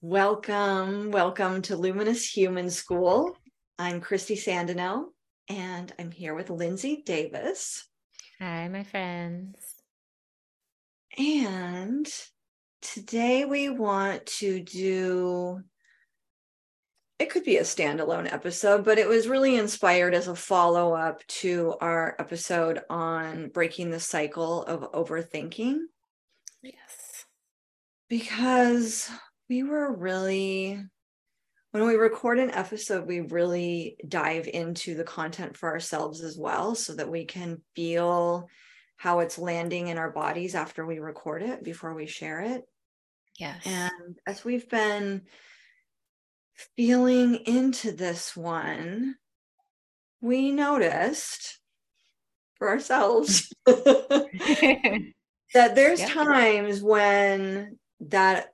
Welcome, welcome to Luminous Human School. I'm Kristi Sandeno, and I'm here with Lindsay Davis. Hi, my friends. And today we want to do it could be a standalone episode, but it was really inspired as a follow up to our episode on breaking the cycle of overthinking. Yes. Because we were really when we record an episode we really dive into the content for ourselves as well so that we can feel how it's landing in our bodies after we record it before we share it. Yes. And as we've been feeling into this one we noticed for ourselves that there's times when that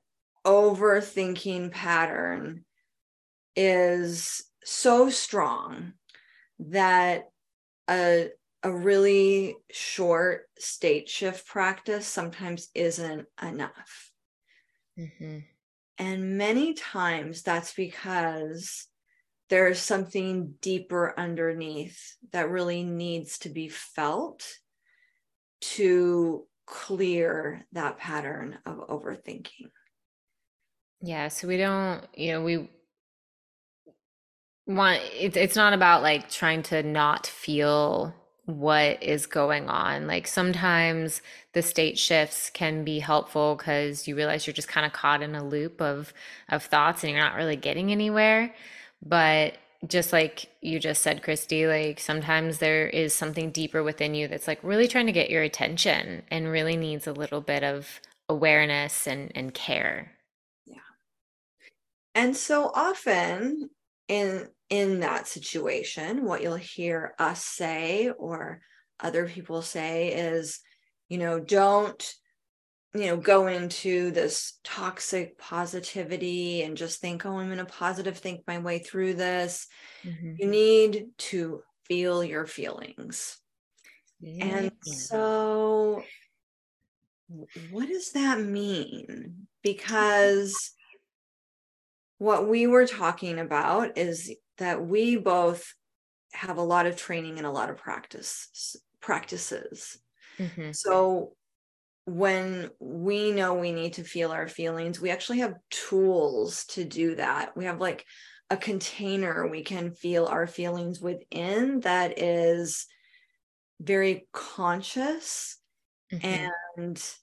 overthinking pattern is so strong that a a really short state shift practice sometimes isn't enough. Mm-hmm. And many times that's because there's something deeper underneath that really needs to be felt to clear that pattern of overthinking. Yeah, so we don't, you know, we want it, it's not about like trying to not feel what is going on. Like sometimes the state shifts can be helpful because you realize you're just kind of caught in a loop of of thoughts and you're not really getting anywhere. But just like you just said, Kristi, like sometimes there is something deeper within you that's like really trying to get your attention and really needs a little bit of awareness and and care. And so often in in that situation, what you'll hear us say or other people say is, you know, don't you know go into this toxic positivity and just think oh i'm going to positive think my way through this mm-hmm. you need to feel your feelings yeah. and so what does that mean because what we were talking about is that we both have a lot of training and a lot of practice practices. Mm-hmm. So when we know we need to feel our feelings, we actually have tools to do that. We have like a container we can feel our feelings within that is very conscious mm-hmm. and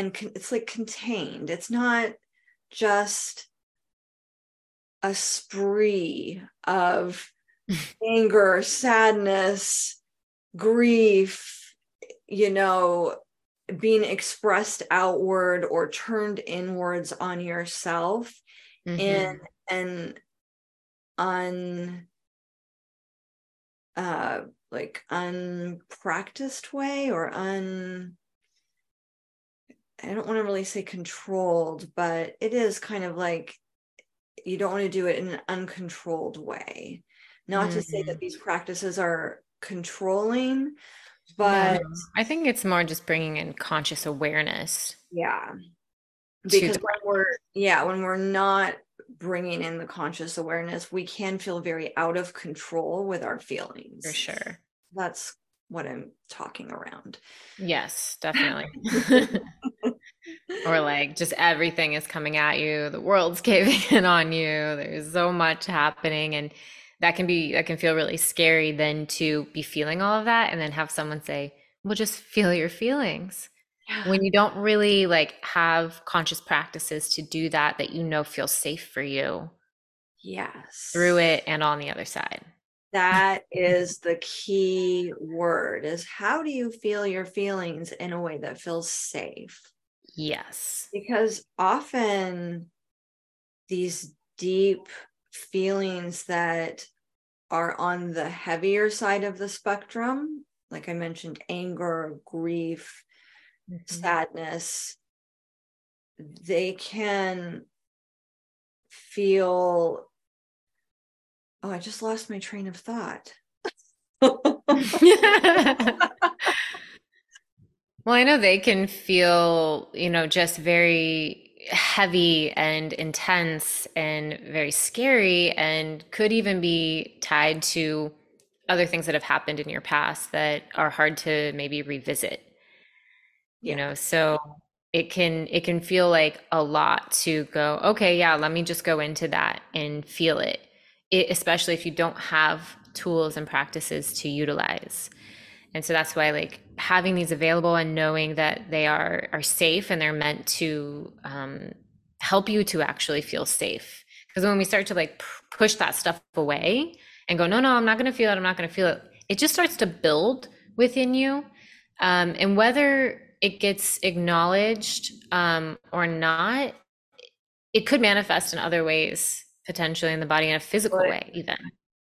and con- it's like contained. It's not just a spree of anger, sadness, grief, you know, being expressed outward or turned inwards on yourself mm-hmm. in an un uh like unpracticed way or un I don't want to really say controlled, but it is kind of like you don't want to do it in an uncontrolled way. Not mm-hmm. to say that mm-hmm. these practices are controlling, but no, I think it's more just bringing in conscious awareness. Yeah. Because when we're yeah, when we're not bringing in the conscious awareness, we can feel very out of control with our feelings. For sure. That's what I'm talking around. Yes, definitely. or like just everything is coming at you, the world's caving in on you. There's so much happening and that can be that can feel really scary then to be feeling all of that and then have someone say, "Well, just feel your feelings." Yeah. When you don't really like have conscious practices to do that that you know feel safe for you. Yes. Through it and on the other side that is the key word is how do you feel your feelings in a way that feels safe yes because often these deep feelings that are on the heavier side of the spectrum like i mentioned anger grief mm-hmm. sadness they can feel Oh, I just lost my train of thought. Well, I know they can feel, you know, just very heavy and intense and very scary and could even be tied to other things that have happened in your past that are hard to maybe revisit. You know, so it can it can feel like a lot to go, okay, yeah, let me just go into that and feel it. It especially if you don't have tools and practices to utilize. And so that's why like having these available and knowing that they are are safe and they're meant to um, help you to actually feel safe. Because when we start to like push that stuff away and go, no, no, I'm not going to feel it. I'm not going to feel it. It just starts to build within you. Um, and whether it gets acknowledged um, or not, it could manifest in other ways potentially in the body in a physical way, even.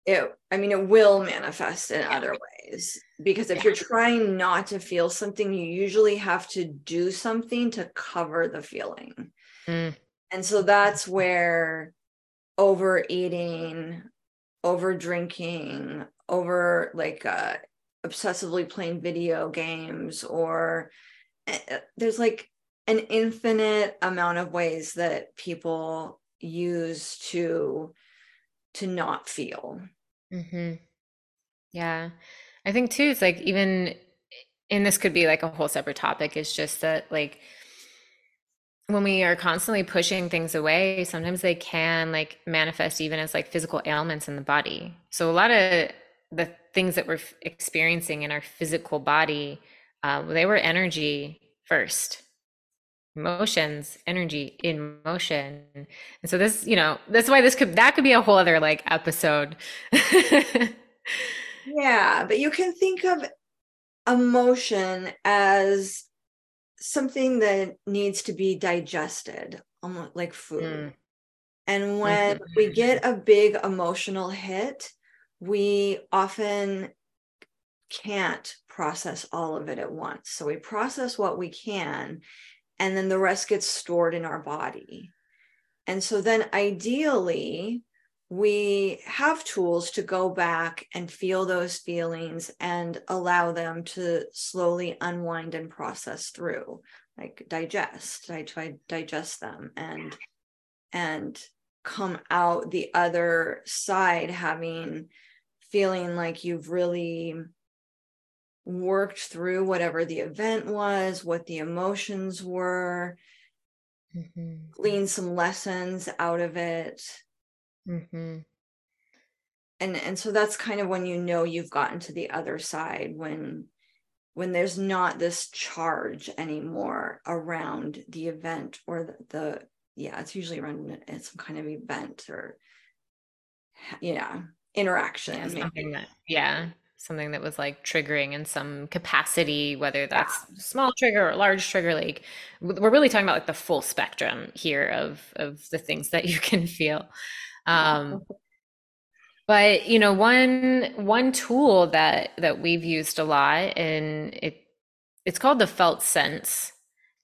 It, I mean, it will manifest in other ways because if Yeah. you're trying not to feel something, you usually have to do something to cover the feeling. Mm, And so that's where overeating, over drinking, over like uh, obsessively playing video games, or uh, uh, there's like an infinite amount of ways that people use to to not feel. hmm Yeah. I think too, it's like even, and this could be like a whole separate topic, is just that like when we are constantly pushing things away, sometimes they can like manifest even as like physical ailments in the body. So a lot of the things that we're experiencing in our physical body, uh, they were energy first. Emotions, energy in motion. And so this, you know, that's why this could that could be a whole other like episode. Yeah, but you can think of emotion as something that needs to be digested, almost like food. Mm, And when mhm, we get a big emotional hit, we often can't process all of it at once. So we process what we can, and then the rest gets stored in our body. And so then ideally, we have tools to go back and feel those feelings and allow them to slowly unwind and process through, like digest. I try digest them and and come out the other side having feeling like you've really worked through whatever the event was, what the emotions were, mhm, glean some lessons out of it. mhm. And and so that's kind of when you know you've gotten to the other side when when there's not this charge anymore around the event or the, the yeah, it's usually around some kind of event or yeah, Yeah, interaction maybe. that, yeah, something that was like triggering in some capacity, whether Yeah. that's small trigger or large trigger. Like we're really talking about like the full spectrum here of of the things that you can feel. Um, but you know, one one tool that that we've used a lot, and it it's called the felt sense,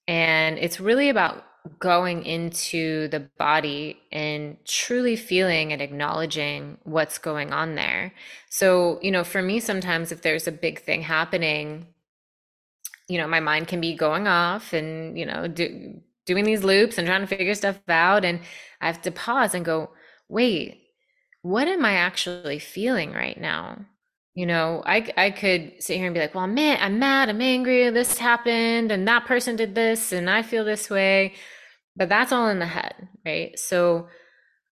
and it's really about going into the body and truly feeling and acknowledging what's going on there. So, you know, for me, sometimes if there's a big thing happening, you know, my mind can be going off and, you know, do, doing these loops and trying to figure stuff out. And I have to pause and go, wait, what am I actually feeling right now? You know, I I could sit here and be like, well, I'm mad, I'm mad, I'm angry, this happened, and that person did this, and I feel this way. But that's all in the head, right? So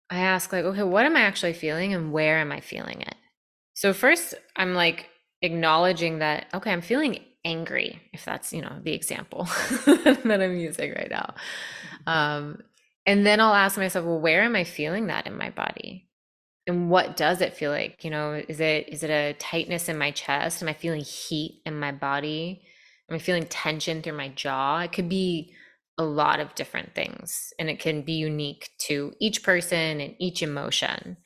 I ask, like, okay, what am I actually feeling and where am I feeling it? So first, I'm like acknowledging that, okay, I'm feeling angry, if that's, you know, the example that I'm using right now. Um, and then I'll ask myself, well, where am I feeling that in my body? And what does it feel like? You know, is it is it a tightness in my chest? Am I feeling heat in my body? Am I feeling tension through my jaw? It could be a lot of different things, and it can be unique to each person and each emotion.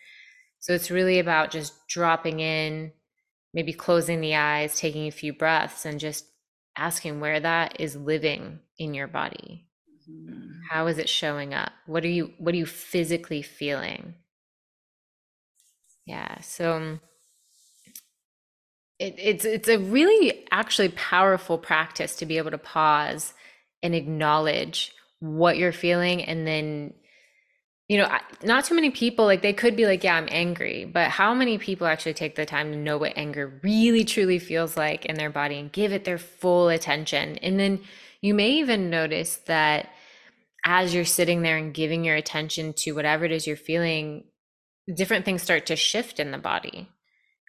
So it's really about just dropping in, maybe closing the eyes, taking a few breaths, and just asking where that is living in your body. Mhm. How is it showing up? What are you what are you physically feeling? Yeah. So it, it's it's a really actually powerful practice to be able to pause and acknowledge what you're feeling and then you know not too many people like they could be like yeah i'm angry but how many people actually take the time to know what anger really truly feels like in their body and give it their full attention? And then you may even notice that as you're sitting there and giving your attention to whatever it is you're feeling different things start to shift in the body.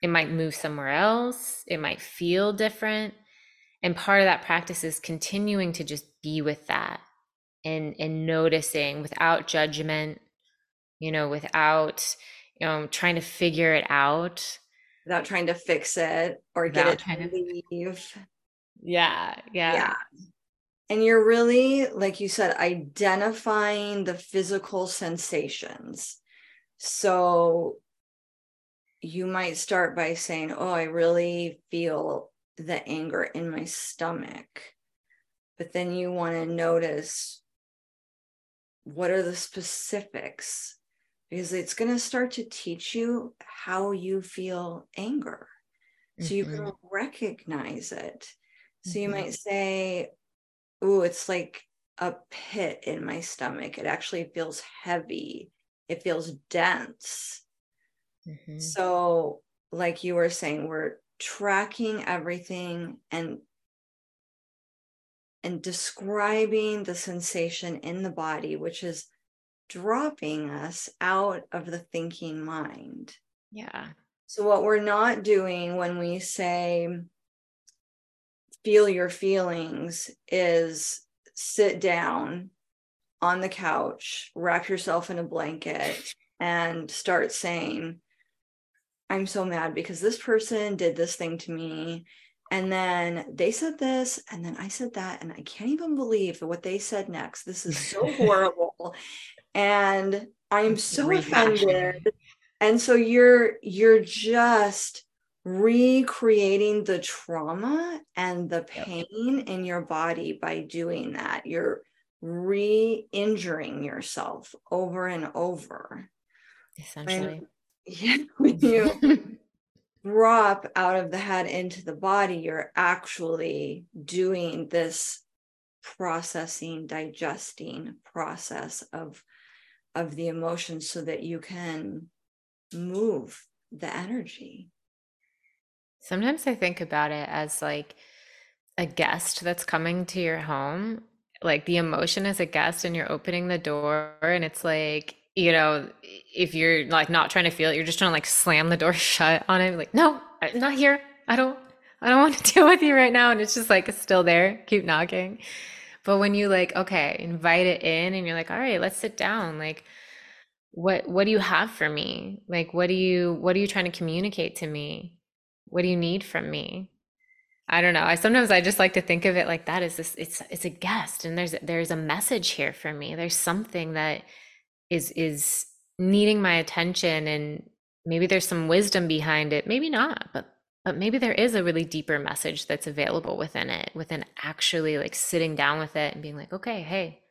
It might move somewhere else. It might feel different and part of that practice is continuing to just be with that and and noticing without judgment you know without you know trying to figure it out. Without trying to fix it or get it to leave. Yeah yeah. Yeah. And you're really like you said identifying the physical sensations. So you might start by saying, Oh, I really feel the anger in my stomach. But then you want to notice what are the specifics because it's going to start to teach you how you feel anger. So mm-hmm. you can mm-hmm. recognize it. So mm-hmm. you might say, Oh, it's like a pit in my stomach. It actually feels heavy, it feels dense Mm-hmm. So, like you were saying, we're tracking everything and and describing the sensation in the body, which is dropping us out of the thinking mind. Yeah. So, what we're not doing when we say feel your feelings is sit down on the couch, wrap yourself in a blanket, and start saying, I'm so mad because this person did this thing to me. And then they said this, and then I said that, and I can't even believe what they said next. This is so horrible. and I'm so offended. And so you're you're just recreating the trauma and the pain yep. in your body by doing that. You're re-injuring yourself over and over. Essentially yeah, when you drop out of the head into the body, you're actually doing this processing, digesting process of of the emotions so that you can move the energy. Sometimes I think about it as like a guest that's coming to your home. Like the emotion is a guest, and you're opening the door, and it's like you know, if you're like not trying to feel it, you're just trying to like slam the door shut on it. Like, no, I'm not here. I don't, I don't want to deal with you right now. And it's just like, it's still there. Keep knocking. But when you like, okay, invite it in and you're like, all right, let's sit down. Like, what, what do you have for me? Like, what do you, what are you trying to communicate to me? What do you need from me? I don't know. I sometimes I just like to think of it like that is this it's it's a guest and there's there's a message here for me. There's something that is is needing my attention and maybe there's some wisdom behind it maybe not but but maybe there is a really deeper message that's available within it within actually like sitting down with it and being like okay hey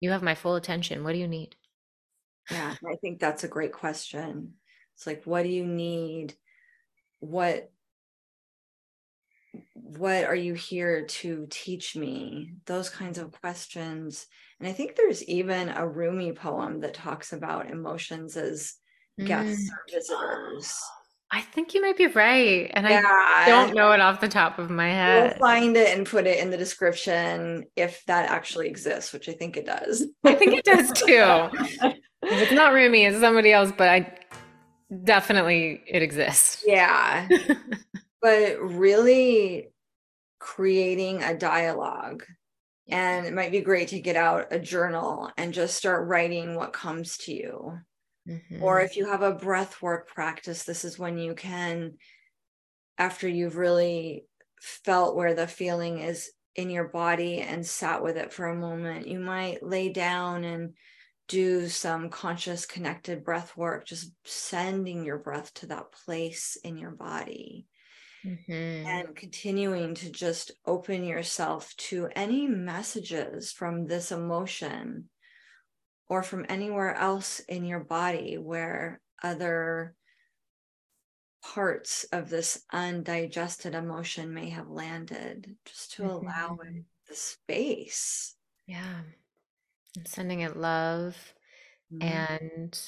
you have my full attention. What do you need? Yeah i think that's a great question. It's like what do you need? What what are you here to teach me? Those kinds of questions and I think there's even a Rumi poem that talks about emotions as guests mm. or visitors. I think you might be right. And yeah. I don't know it off the top of my head. We'll find it and put it in the description if that actually exists, which I think it does. I think it does too. if it's not Rumi, it's somebody else, but I definitely it exists. Yeah. but really creating a dialogue and it might be great to get out a journal and just start writing what comes to you. Mm-hmm. Or if you have a breath work practice, this is when you can, after you've really felt where the feeling is in your body and sat with it for a moment, you might lay down and do some conscious connected breath work, just sending your breath to that place in your body mm-hmm. and continuing to just open yourself to any messages from this emotion or from anywhere else in your body where other parts of this undigested emotion may have landed just to mm-hmm. allow it the space yeah and sending it love mm-hmm. and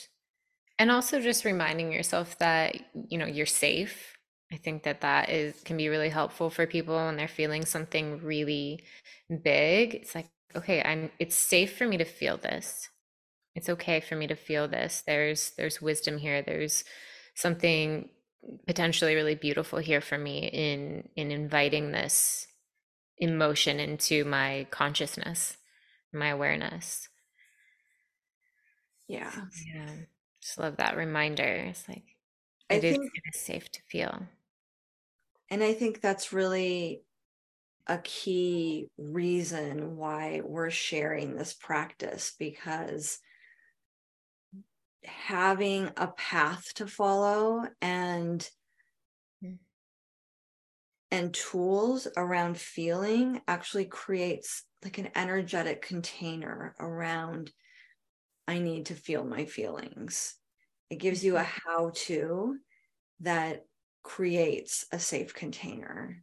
and also just reminding yourself that you know you're safe i think that that is can be really helpful for people when they're feeling something really big. It's like okay i'm it's safe for me to feel this. It's okay for me to feel this. There's there's wisdom here. There's something potentially really beautiful here for me in in inviting this emotion into my consciousness my awareness. Yeah. Yeah just love that reminder. It's like it I is think, safe to feel and i think that's really a key reason why we're sharing this practice because having a path to follow and mm. and tools around feeling actually creates like an energetic container around i need to feel my feelings it gives you a mm-hmm. how to that creates a safe container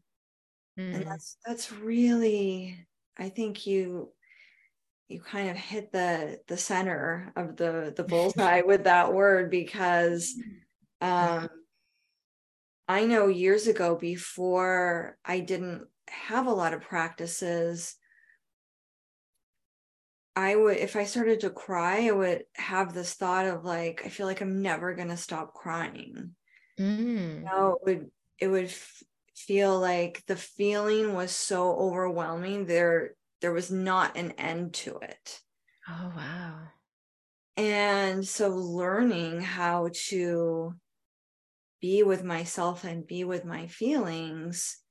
mm. and that's that's really i think you you kind of hit the the center of the the bullseye with that word because um I know years ago before I didn't have a lot of practices I would if I started to cry I would have this thought of like I feel like I'm never going to stop crying. Mm. Know, it would it would feel like the feeling was so overwhelming there there was not an end to it. Oh, wow. And so learning how to be with myself and be with my feelings,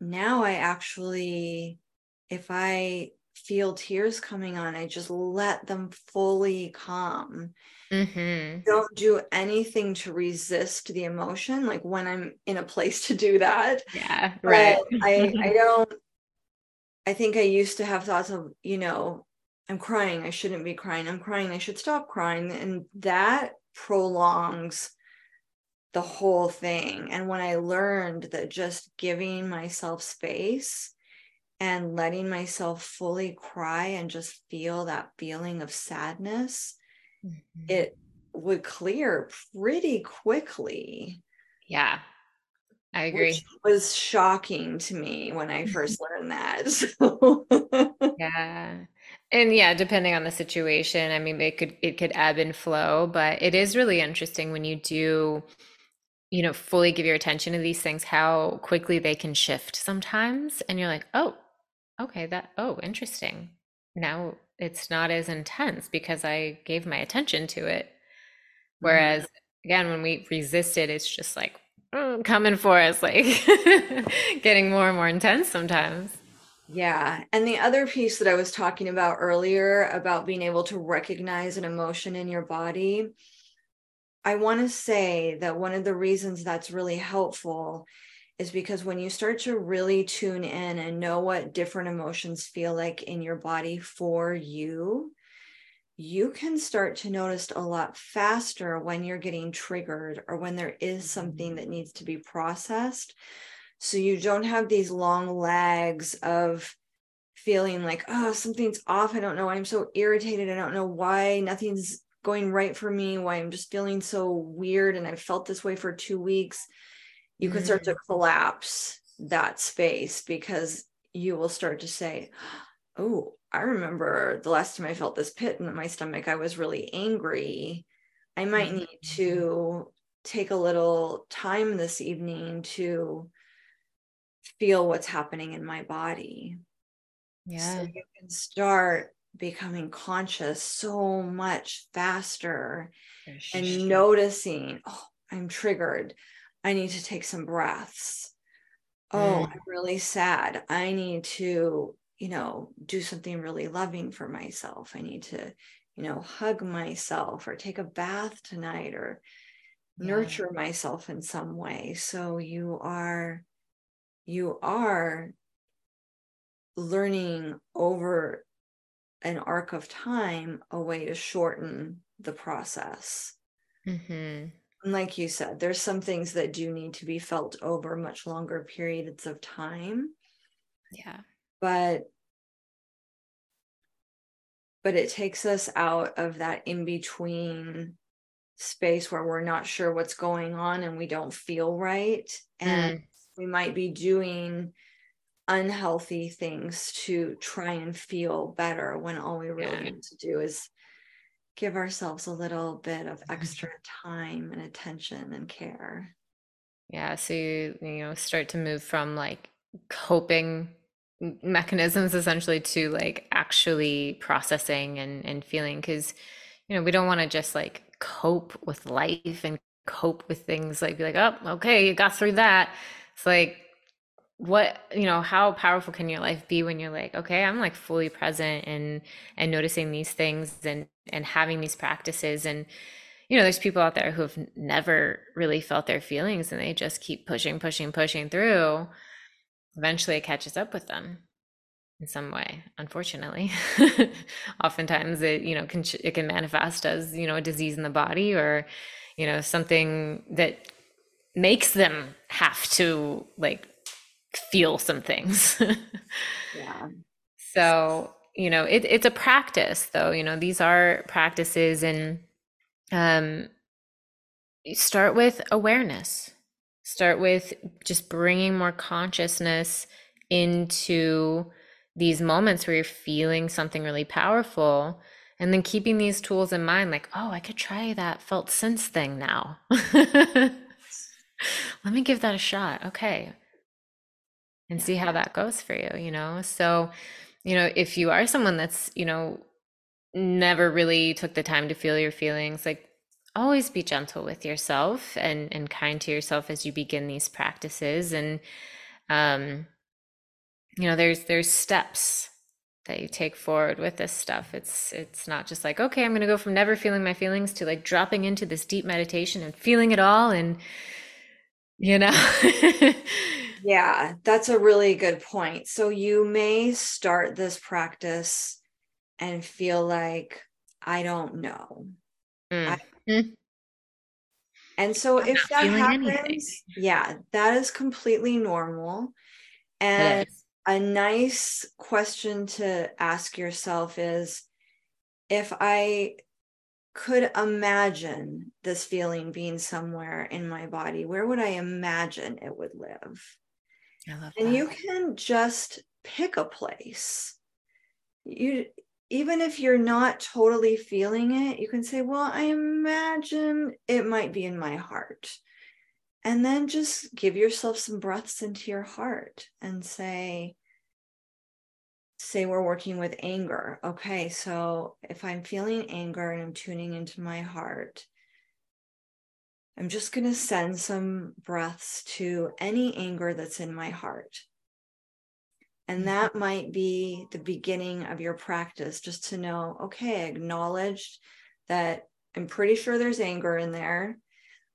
now I actually, if I feel tears coming on, I just let them fully come. Mm-hmm. Don't do anything to resist the emotion. Like when I'm in a place to do that. Yeah, right. I I don't I think I used to have thoughts of, you know, I'm crying, I shouldn't be crying, I'm crying, I should stop crying. And that prolongs the whole thing. And when I learned that just giving myself space and letting myself fully cry and just feel that feeling of sadness, mm-hmm. it would clear pretty quickly. Yeah. I agree. Which was shocking to me when I first learned that. So. yeah. And yeah, depending on the situation, I mean it could it could ebb and flow, but it is really interesting when you do you know, fully give your attention to these things how quickly they can shift sometimes and you're like, "Oh, okay, that oh, interesting. Now it's not as intense because I gave my attention to it." Whereas mm-hmm. again, when we resist it, it's just like Mm, coming for us, like getting more and more intense sometimes. Yeah. And the other piece that I was talking about earlier about being able to recognize an emotion in your body, I want to say that one of the reasons that's really helpful is because when you start to really tune in and know what different emotions feel like in your body for you, you can start to notice a lot faster when you're getting triggered or when there is something mm-hmm. that needs to be processed. So you don't have these long lags of feeling like, oh, something's off. I don't know. I'm so irritated. I don't know why nothing's going right for me, why I'm just feeling so weird. And I've felt this way for two weeks. You can start to mm. collapse that space because you will start to say, oh, I remember the last time I felt this pit in my stomach, I was really angry. I might need to take a little time this evening to feel what's happening in my body. Yeah. So you can start becoming conscious so much faster and noticing, oh, I'm triggered. I need to take some breaths. Oh, mm. I'm really sad. I need to you know, do something really loving for myself. I need to, you know, hug myself or take a bath tonight or yeah. nurture myself in some way. So you are, you are learning over an arc of time a way to shorten the process. Mm-hmm. Like you said, there's some things that do need to be felt over much longer periods of time. Yeah. But but it takes us out of that in between space where we're not sure what's going on and we don't feel right and mm. we might be doing unhealthy things to try and feel better when all we really yeah. need to do is give ourselves a little bit of mm-hmm. extra time and attention and care. Yeah, so you, you know start to move from like coping mechanisms essentially to like actually processing and and feeling cuz you know we don't want to just like cope with life and cope with things like be like oh okay you got through that it's like what you know how powerful can your life be when you're like okay i'm like fully present and and noticing these things and and having these practices and you know there's people out there who have never really felt their feelings and they just keep pushing pushing pushing through. Eventually it catches up with them in some way unfortunately. Oftentimes it you know can it can manifest as you know a disease in the body or you know something that makes them have to like feel some things. yeah. So, you know, it, it's a practice though, you know, these are practices and um, start with awareness. Start with just bringing more consciousness into these moments where you're feeling something really powerful and then keeping these tools in mind like oh i could try that felt sense thing now let me give that a shot okay and see how that goes for you, you know? So, you know, if you are someone that's, you know, never really took the time to feel your feelings, like always be gentle with yourself and and kind to yourself as you begin these practices and um you know, there's there's steps that you take forward with this stuff. It's it's not just like, okay, I'm going to go from never feeling my feelings to like dropping into this deep meditation and feeling it all and you know Yeah, that's a really good point. So you may start this practice and feel like, I don't know. Mm. I, mm. and so I'm if that happens, anything. yeah, that is completely normal. And a nice question to ask yourself is if I could imagine this feeling being somewhere in my body, where would I imagine it would live? And that. you can just pick a place. You even if you're not totally feeling it, you can say, Well, I imagine it might be in my heart. And then just give yourself some breaths into your heart and say, say we're working with anger. Okay, so if I'm feeling anger and I'm tuning into my heart, I'm just going to send some breaths to any anger that's in my heart. And mm-hmm. that might be the beginning of your practice, just to know, okay, I acknowledged that I'm pretty sure there's anger in there.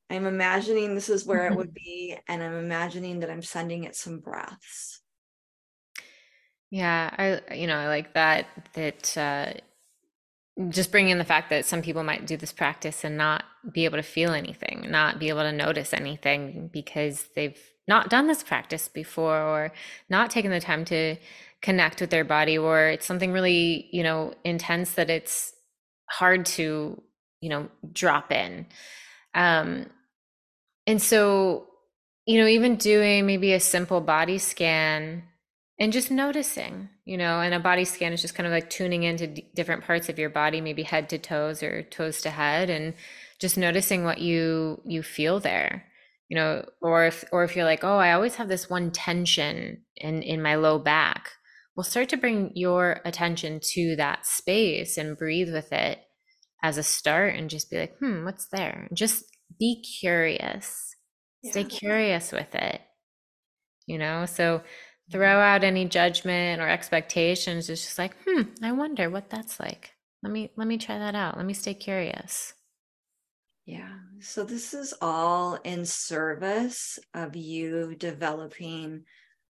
I'm imagining this is where it would be, and I'm imagining that I'm sending it some breaths. Yeah, I you know I like that that uh, just bring in the fact that some people might do this practice and not be able to feel anything, not be able to notice anything because they've not done this practice before or not taken the time to connect with their body or it's something really, you know, intense that it's hard to, you know, drop in. Um and so, you know, even doing maybe a simple body scan and just noticing you know and a body scan is just kind of like tuning into d- different parts of your body maybe head to toes or toes to head and just noticing what you you feel there. You know or if or if you're like oh i always have this one tension in in my low back. Well start to bring your attention to that space and breathe with it as a start and just be like hmm what's there? Just be curious. Yeah. stay curious with it. You know so throw out any judgment or expectations it's just like hmm i wonder what that's like let me let me try that out let me stay curious yeah so this is all in service of you developing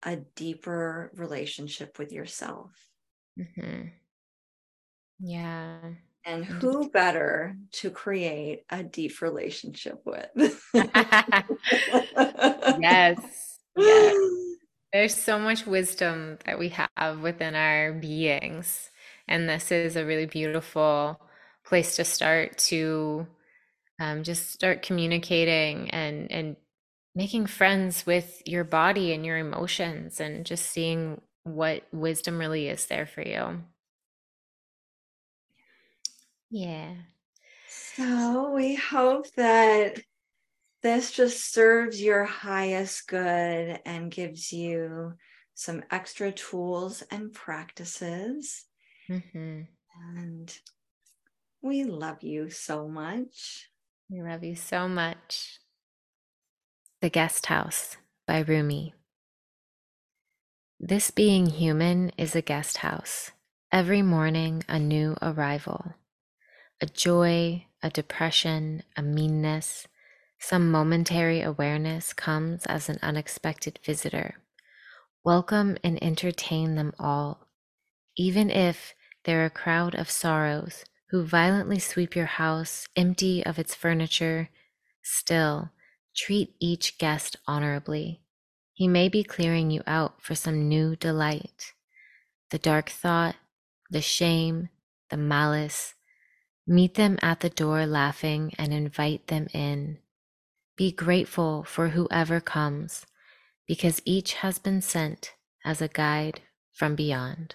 a deeper relationship with yourself mm-hmm. yeah And who better to create a deep relationship with? yes. Yes. There's so much wisdom that we have within our beings. And this is a really beautiful place to start to um, just start communicating and, and making friends with your body and your emotions and just seeing what wisdom really is there for you. Yeah. So we hope that this just serves your highest good and gives you some extra tools and practices. Mm-hmm. And we love you so much. We love you so much. The Guest House by Rumi. This being human is a guest house. Every morning, a new arrival. A joy, a depression, a meanness, some momentary awareness comes as an unexpected visitor. Welcome and entertain them all, even if they're a crowd of sorrows who violently sweep your house empty of its furniture. Still, treat each guest honorably. He may be clearing you out for some new delight. The dark thought, the shame, the malice, meet them at the door laughing and invite them in. Be grateful for whoever comes, because each has been sent as a guide from beyond.